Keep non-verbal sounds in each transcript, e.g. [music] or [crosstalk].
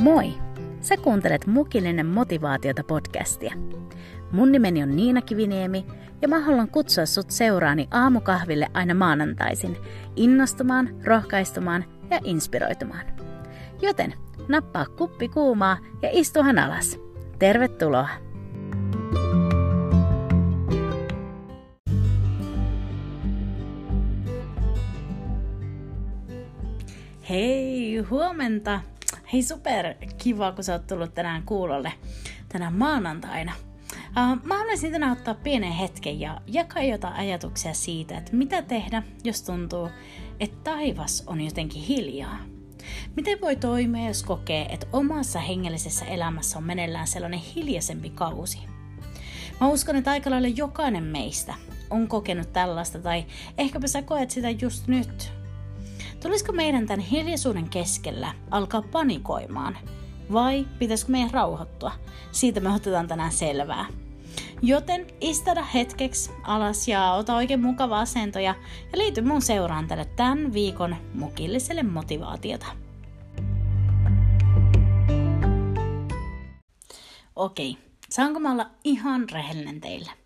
Moi! Sä kuuntelet Mukillinen motivaatiota podcastia. Mun nimeni on Niina Kiviniemi ja mä haluan kutsua sut seuraani aamukahville aina maanantaisin innostumaan, rohkaistumaan ja inspiroitumaan. Joten nappaa kuppi kuumaa ja istuhan alas. Tervetuloa! Hei, huomenta! Hei, super kiva, kun sä oot tullut tänään kuulolle tänään maanantaina. Uh, mä haluaisin tänään ottaa pienen hetken ja jakaa jotain ajatuksia siitä, että mitä tehdä, jos tuntuu, että taivas on jotenkin hiljaa. Miten voi toimia, jos kokee, että omassa hengellisessä elämässä on meneillään sellainen hiljaisempi kausi? Mä uskon, että aika lailla jokainen meistä on kokenut tällaista, tai ehkäpä sä koet sitä just nyt, Tulisiko meidän tämän hiljaisuuden keskellä alkaa panikoimaan? Vai pitäisikö meidän rauhoittua? Siitä me otetaan tänään selvää. Joten istada hetkeksi alas ja ota oikein mukava asento ja, liity mun seuraan tälle tämän viikon mukilliselle motivaatiota. Okei, saanko mä olla ihan rehellinen teille?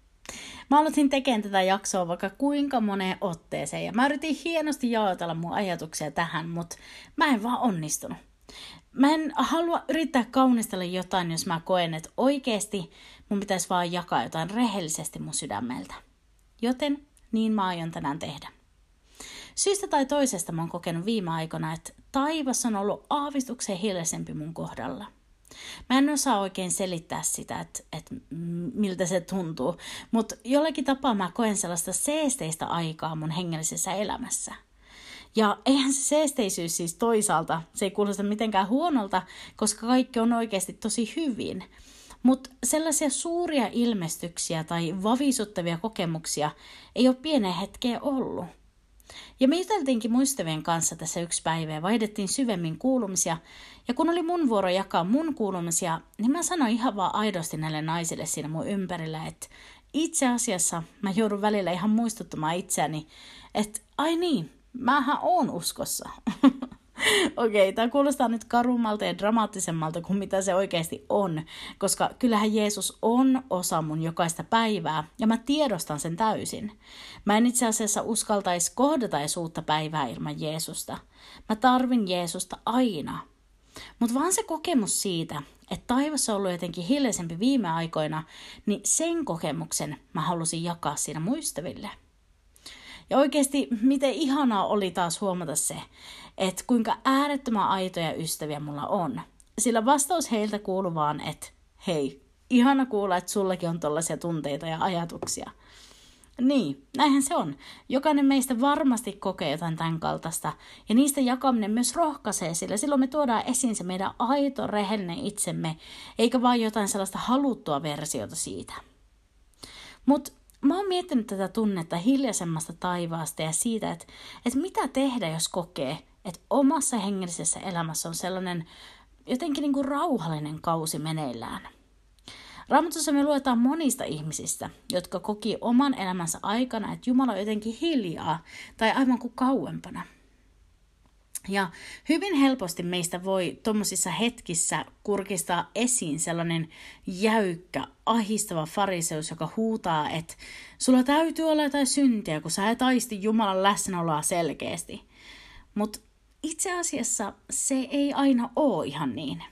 Mä aloitin tekemään tätä jaksoa vaikka kuinka moneen otteeseen ja mä yritin hienosti jaotella mun ajatuksia tähän, mutta mä en vaan onnistunut. Mä en halua yrittää kaunistella jotain, jos mä koen, että oikeasti mun pitäisi vaan jakaa jotain rehellisesti mun sydämeltä. Joten niin mä aion tänään tehdä. Syystä tai toisesta mä oon kokenut viime aikoina, että taivas on ollut aavistuksen hiljaisempi mun kohdalla – Mä en osaa oikein selittää sitä, että, että miltä se tuntuu, mutta jollakin tapaa mä koen sellaista seesteistä aikaa mun hengellisessä elämässä. Ja eihän se seesteisyys siis toisaalta, se ei kuulosta mitenkään huonolta, koska kaikki on oikeasti tosi hyvin. Mutta sellaisia suuria ilmestyksiä tai vavisuttavia kokemuksia ei ole pienen hetkeen ollut. Ja me juteltiinkin muistavien kanssa tässä yksi päivä ja vaihdettiin syvemmin kuulumisia. Ja kun oli mun vuoro jakaa mun kuulumisia, niin mä sanoin ihan vaan aidosti näille naisille siinä mun ympärillä, että itse asiassa mä joudun välillä ihan muistuttamaan itseäni, että ai niin, mähän oon uskossa. [laughs] [laughs] Okei, okay, tämä kuulostaa nyt karummalta ja dramaattisemmalta kuin mitä se oikeasti on, koska kyllähän Jeesus on osa mun jokaista päivää ja mä tiedostan sen täysin. Mä en itse asiassa uskaltaisi kohdata edes uutta päivää ilman Jeesusta. Mä tarvin Jeesusta aina. Mutta vaan se kokemus siitä, että taivassa on ollut jotenkin hiljaisempi viime aikoina, niin sen kokemuksen mä halusin jakaa siinä muistaville. Ja oikeasti, miten ihanaa oli taas huomata se, että kuinka äärettömän aitoja ystäviä mulla on. Sillä vastaus heiltä kuuluu vaan, että hei, ihana kuulla, että sullakin on tollaisia tunteita ja ajatuksia. Niin, näinhän se on. Jokainen meistä varmasti kokee jotain tämän kaltaista, ja niistä jakaminen myös rohkaisee, sillä silloin me tuodaan esiin se meidän aito, rehellinen itsemme, eikä vain jotain sellaista haluttua versiota siitä. Mutta mä oon miettinyt tätä tunnetta hiljaisemmasta taivaasta ja siitä, että, että mitä tehdä, jos kokee, että omassa hengellisessä elämässä on sellainen jotenkin niin kuin rauhallinen kausi meneillään. Raamatussa me luetaan monista ihmisistä, jotka koki oman elämänsä aikana, että Jumala on jotenkin hiljaa tai aivan kuin kauempana. Ja hyvin helposti meistä voi tuommoisissa hetkissä kurkistaa esiin sellainen jäykkä, ahistava fariseus, joka huutaa, että sulla täytyy olla jotain syntiä, kun sä et aisti Jumalan läsnäoloa selkeästi. Mutta itse asiassa se ei aina ole ihan niin.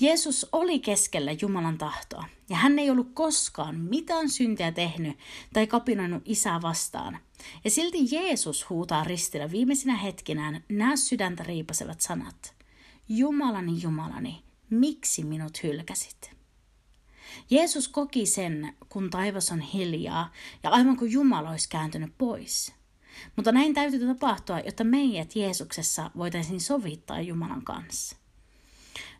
Jeesus oli keskellä Jumalan tahtoa, ja hän ei ollut koskaan mitään syntiä tehnyt tai kapinoinut isää vastaan. Ja silti Jeesus huutaa ristillä viimeisinä hetkinään nämä sydäntä riipasevat sanat. Jumalani, Jumalani, miksi minut hylkäsit? Jeesus koki sen, kun taivas on hiljaa ja aivan kuin Jumala olisi kääntynyt pois. Mutta näin täytyy tapahtua, jotta meidät Jeesuksessa voitaisiin sovittaa Jumalan kanssa.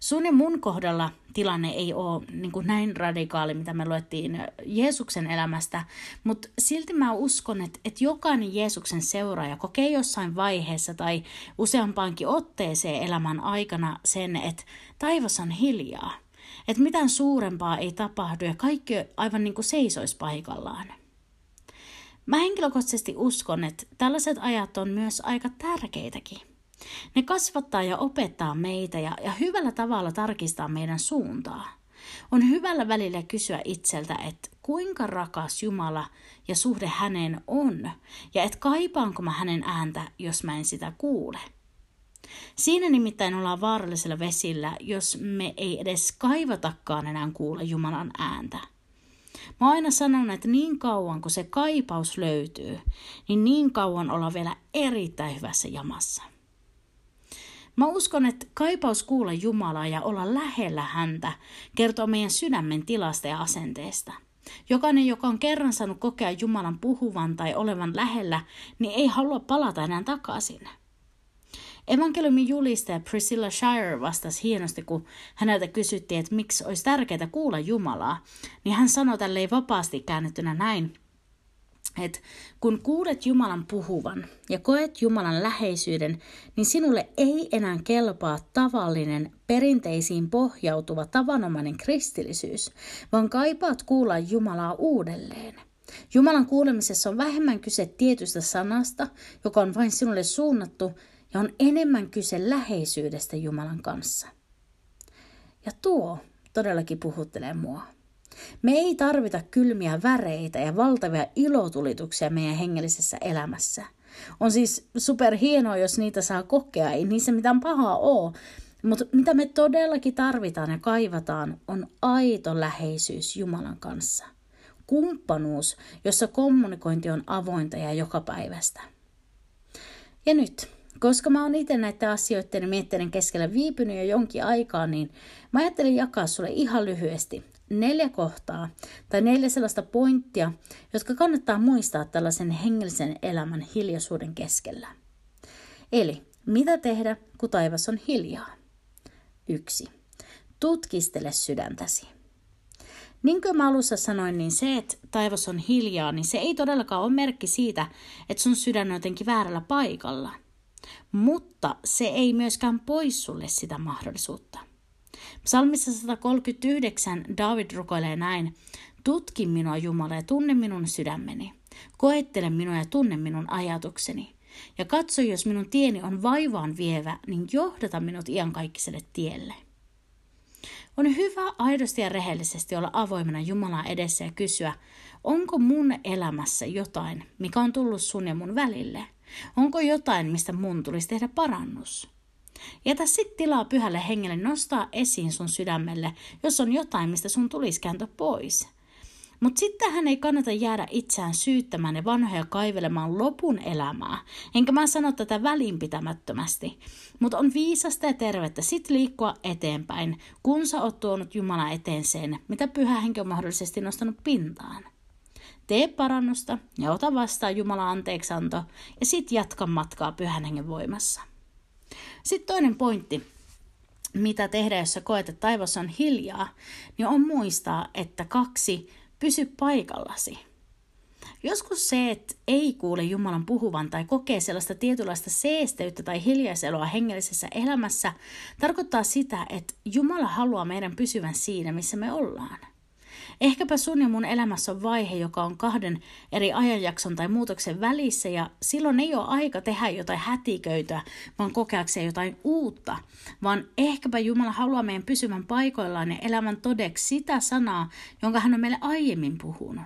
Sun ja mun kohdalla tilanne ei ole niin kuin näin radikaali, mitä me luettiin Jeesuksen elämästä, mutta silti mä uskon, että, että jokainen Jeesuksen seuraaja kokee jossain vaiheessa tai useampaankin otteeseen elämän aikana sen, että taivas on hiljaa. Että mitään suurempaa ei tapahdu ja kaikki aivan niin kuin seisoisi paikallaan. Mä henkilökohtaisesti uskon, että tällaiset ajat on myös aika tärkeitäkin. Ne kasvattaa ja opettaa meitä ja, ja hyvällä tavalla tarkistaa meidän suuntaa. On hyvällä välillä kysyä itseltä, että kuinka rakas Jumala ja suhde häneen on, ja että kaipaanko mä hänen ääntä, jos mä en sitä kuule. Siinä nimittäin ollaan vaarallisella vesillä, jos me ei edes kaivatakaan enää kuulla Jumalan ääntä. Mä aina sanon, että niin kauan kun se kaipaus löytyy, niin niin kauan ollaan vielä erittäin hyvässä jamassa. Mä uskon, että kaipaus kuulla Jumalaa ja olla lähellä häntä kertoo meidän sydämen tilasta ja asenteesta. Jokainen, joka on kerran saanut kokea Jumalan puhuvan tai olevan lähellä, niin ei halua palata enää takaisin. Evankeliumin julistaja Priscilla Shire vastasi hienosti, kun häneltä kysyttiin, että miksi olisi tärkeää kuulla Jumalaa, niin hän sanoi tälleen vapaasti käännettynä näin, että kun kuulet Jumalan puhuvan ja koet Jumalan läheisyyden, niin sinulle ei enää kelpaa tavallinen, perinteisiin pohjautuva tavanomainen kristillisyys, vaan kaipaat kuulla Jumalaa uudelleen. Jumalan kuulemisessa on vähemmän kyse tietystä sanasta, joka on vain sinulle suunnattu, ja on enemmän kyse läheisyydestä Jumalan kanssa. Ja tuo todellakin puhuttelee mua. Me ei tarvita kylmiä väreitä ja valtavia ilotulituksia meidän hengellisessä elämässä. On siis super hienoa, jos niitä saa kokea, ei niissä mitään pahaa ole. Mutta mitä me todellakin tarvitaan ja kaivataan, on aito läheisyys Jumalan kanssa. Kumppanuus, jossa kommunikointi on avointa ja jokapäiväistä. Ja nyt, koska mä oon itse näiden asioiden mietteiden keskellä viipynyt jo jonkin aikaa, niin mä ajattelin jakaa sulle ihan lyhyesti neljä kohtaa tai neljä sellaista pointtia, jotka kannattaa muistaa tällaisen hengellisen elämän hiljaisuuden keskellä. Eli mitä tehdä, kun taivas on hiljaa? Yksi. Tutkistele sydäntäsi. Niin kuin mä alussa sanoin, niin se, että taivas on hiljaa, niin se ei todellakaan ole merkki siitä, että sun sydän on jotenkin väärällä paikalla. Mutta se ei myöskään pois sulle sitä mahdollisuutta. Psalmissa 139 David rukoilee näin, Tutki minua Jumala ja tunne minun sydämeni. Koettele minua ja tunne minun ajatukseni. Ja katso, jos minun tieni on vaivaan vievä, niin johdata minut iankaikkiselle tielle. On hyvä aidosti ja rehellisesti olla avoimena Jumalan edessä ja kysyä, onko mun elämässä jotain, mikä on tullut sun ja mun välille? Onko jotain, mistä mun tulisi tehdä parannus? Jätä sit tilaa pyhälle hengelle nostaa esiin sun sydämelle, jos on jotain, mistä sun tulisi kääntyä pois. Mutta sittenhän ei kannata jäädä itseään syyttämään ja vanhoja kaivelemaan lopun elämää. Enkä mä sano tätä välinpitämättömästi. Mutta on viisasta ja tervettä sit liikkua eteenpäin, kun sä oot tuonut Jumala eteen sen, mitä pyhä henki on mahdollisesti nostanut pintaan. Tee parannusta ja ota vastaan Jumala anteeksanto ja sit jatka matkaa pyhän hengen voimassa. Sitten toinen pointti, mitä tehdä, jos sä koet, että taivas on hiljaa, niin on muistaa, että kaksi, pysy paikallasi. Joskus se, että ei kuule Jumalan puhuvan tai kokee sellaista tietynlaista seesteyttä tai hiljaiseloa hengellisessä elämässä, tarkoittaa sitä, että Jumala haluaa meidän pysyvän siinä, missä me ollaan. Ehkäpä sun ja mun elämässä on vaihe, joka on kahden eri ajanjakson tai muutoksen välissä ja silloin ei ole aika tehdä jotain hätiköityä, vaan kokeakseen jotain uutta, vaan ehkäpä Jumala haluaa meidän pysyvän paikoillaan ja elämän todeksi sitä sanaa, jonka hän on meille aiemmin puhunut.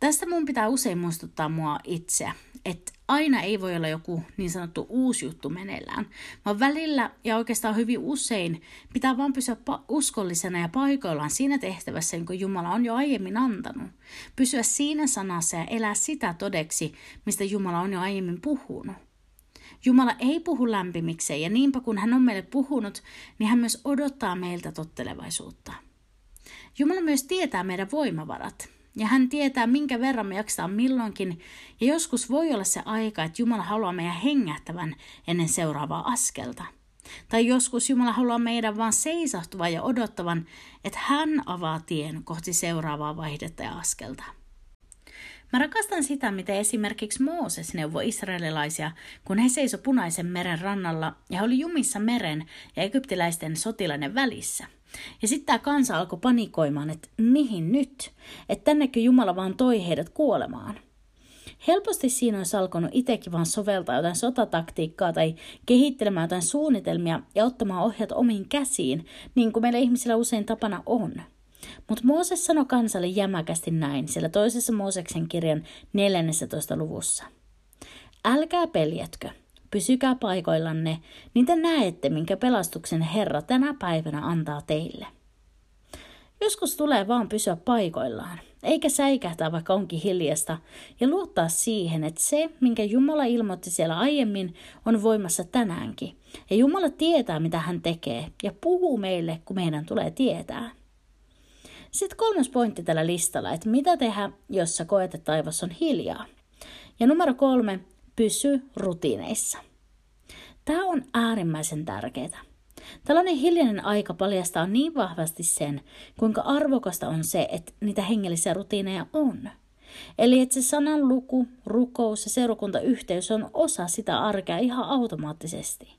Tästä mun pitää usein muistuttaa mua itseä, että aina ei voi olla joku niin sanottu uusi juttu meneillään, vaan välillä ja oikeastaan hyvin usein pitää vaan pysyä uskollisena ja paikoillaan siinä tehtävässä, jonka Jumala on jo aiemmin antanut. Pysyä siinä sanassa ja elää sitä todeksi, mistä Jumala on jo aiemmin puhunut. Jumala ei puhu lämpimikseen ja niinpä kun hän on meille puhunut, niin hän myös odottaa meiltä tottelevaisuutta. Jumala myös tietää meidän voimavarat. Ja hän tietää, minkä verran me jaksaa milloinkin. Ja joskus voi olla se aika, että Jumala haluaa meidän hengähtävän ennen seuraavaa askelta. Tai joskus Jumala haluaa meidän vaan seisahtuvan ja odottavan, että hän avaa tien kohti seuraavaa vaihdetta ja askelta. Mä rakastan sitä, miten esimerkiksi Mooses neuvoi israelilaisia, kun he seiso punaisen meren rannalla ja oli jumissa meren ja egyptiläisten sotilainen välissä – ja sitten tämä kansa alkoi panikoimaan, että mihin nyt? Että tännekö Jumala vaan toi heidät kuolemaan? Helposti siinä olisi alkanut itsekin vaan soveltaa jotain sotataktiikkaa tai kehittelemään jotain suunnitelmia ja ottamaan ohjat omiin käsiin, niin kuin meillä ihmisillä usein tapana on. Mutta Mooses sanoi kansalle jämäkästi näin, siellä toisessa Mooseksen kirjan 14. luvussa. Älkää peljetkö, pysykää paikoillanne, niin te näette, minkä pelastuksen Herra tänä päivänä antaa teille. Joskus tulee vaan pysyä paikoillaan, eikä säikähtää vaikka onkin hiljasta, ja luottaa siihen, että se, minkä Jumala ilmoitti siellä aiemmin, on voimassa tänäänkin. Ja Jumala tietää, mitä hän tekee, ja puhuu meille, kun meidän tulee tietää. Sitten kolmas pointti tällä listalla, että mitä tehdä, jos sä koet, että taivas on hiljaa. Ja numero kolme, pysy rutiineissa. Tämä on äärimmäisen tärkeää. Tällainen hiljainen aika paljastaa niin vahvasti sen, kuinka arvokasta on se, että niitä hengellisiä rutiineja on. Eli että se sanan luku, rukous ja seurakuntayhteys on osa sitä arkea ihan automaattisesti.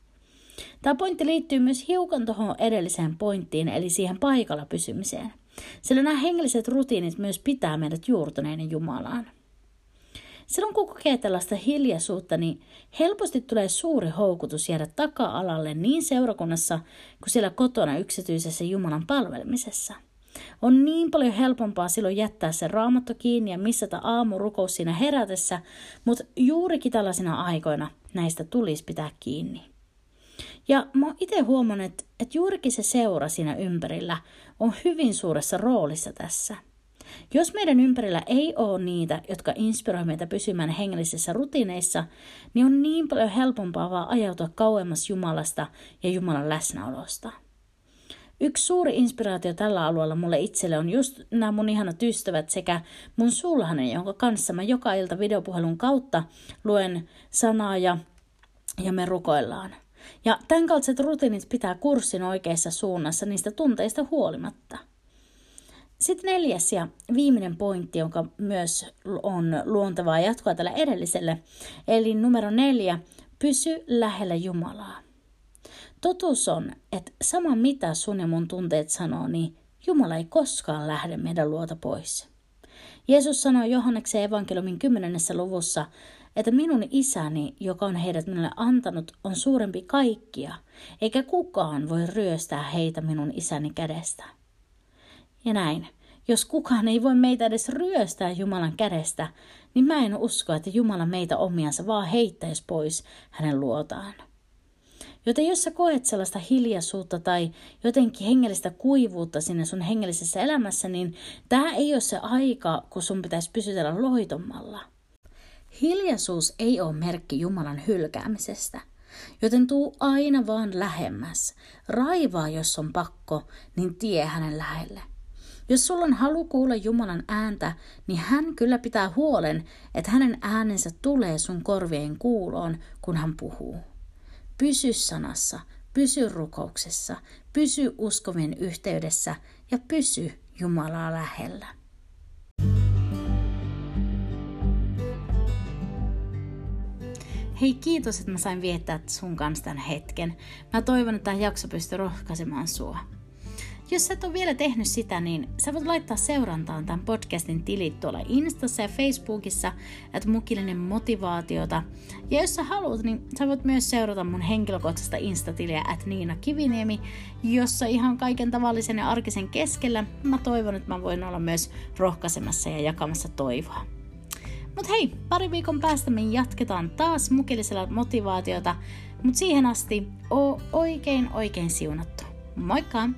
Tämä pointti liittyy myös hiukan tuohon edelliseen pointtiin, eli siihen paikalla pysymiseen. Sillä nämä hengelliset rutiinit myös pitää meidät juurtuneiden Jumalaan. Silloin kun kokee tällaista hiljaisuutta, niin helposti tulee suuri houkutus jäädä taka-alalle niin seurakunnassa kuin siellä kotona yksityisessä Jumalan palvelemisessa. On niin paljon helpompaa silloin jättää se raamatto kiinni ja missata aamurukous siinä herätessä, mutta juurikin tällaisina aikoina näistä tulisi pitää kiinni. Ja mä oon itse huomannut, että, että juurikin se seura siinä ympärillä on hyvin suuressa roolissa tässä – jos meidän ympärillä ei ole niitä, jotka inspiroivat meitä pysymään hengellisissä rutiineissa, niin on niin paljon helpompaa vaan ajautua kauemmas Jumalasta ja Jumalan läsnäolosta. Yksi suuri inspiraatio tällä alueella mulle itselle on just nämä mun ihanat ystävät sekä mun sulhanen, jonka kanssa mä joka ilta videopuhelun kautta luen sanaa ja, ja me rukoillaan. Ja tämän kaltaiset rutiinit pitää kurssin oikeassa suunnassa niistä tunteista huolimatta – sitten neljäs ja viimeinen pointti, joka myös on luontevaa jatkoa tällä edelliselle, eli numero neljä, pysy lähellä Jumalaa. Totuus on, että sama mitä sun ja mun tunteet sanoo, niin Jumala ei koskaan lähde meidän luota pois. Jeesus sanoi Johanneksen evankeliumin kymmenennessä luvussa, että minun isäni, joka on heidät minulle antanut, on suurempi kaikkia, eikä kukaan voi ryöstää heitä minun isäni kädestä. Ja näin, jos kukaan ei voi meitä edes ryöstää Jumalan kädestä, niin mä en usko, että Jumala meitä omiansa vaan heittäisi pois hänen luotaan. Joten jos sä koet sellaista hiljaisuutta tai jotenkin hengellistä kuivuutta sinne sun hengellisessä elämässä, niin tämä ei ole se aika, kun sun pitäisi pysytellä loitommalla. Hiljaisuus ei ole merkki Jumalan hylkäämisestä, joten tuu aina vaan lähemmäs. Raivaa, jos on pakko, niin tie hänen lähelle. Jos sulla on halu kuulla Jumalan ääntä, niin hän kyllä pitää huolen, että hänen äänensä tulee sun korvien kuuloon, kun hän puhuu. Pysy sanassa, pysy rukouksessa, pysy uskovien yhteydessä ja pysy Jumalaa lähellä. Hei, kiitos, että mä sain viettää sun kanssa tämän hetken. Mä toivon, että tämä jakso pystyy rohkaisemaan sua. Jos sä et ole vielä tehnyt sitä, niin sä voit laittaa seurantaan tämän podcastin tilit tuolla Instassa ja Facebookissa, että mukillinen motivaatiota. Ja jos sä haluat, niin sä voit myös seurata mun henkilökohtaista Instatiliä at Niina Kiviniemi, jossa ihan kaiken tavallisen ja arkisen keskellä mä toivon, että mä voin olla myös rohkaisemassa ja jakamassa toivoa. Mutta hei, pari viikon päästä me jatketaan taas mukillisella motivaatiota, mutta siihen asti oo oikein oikein siunattu. Moikka!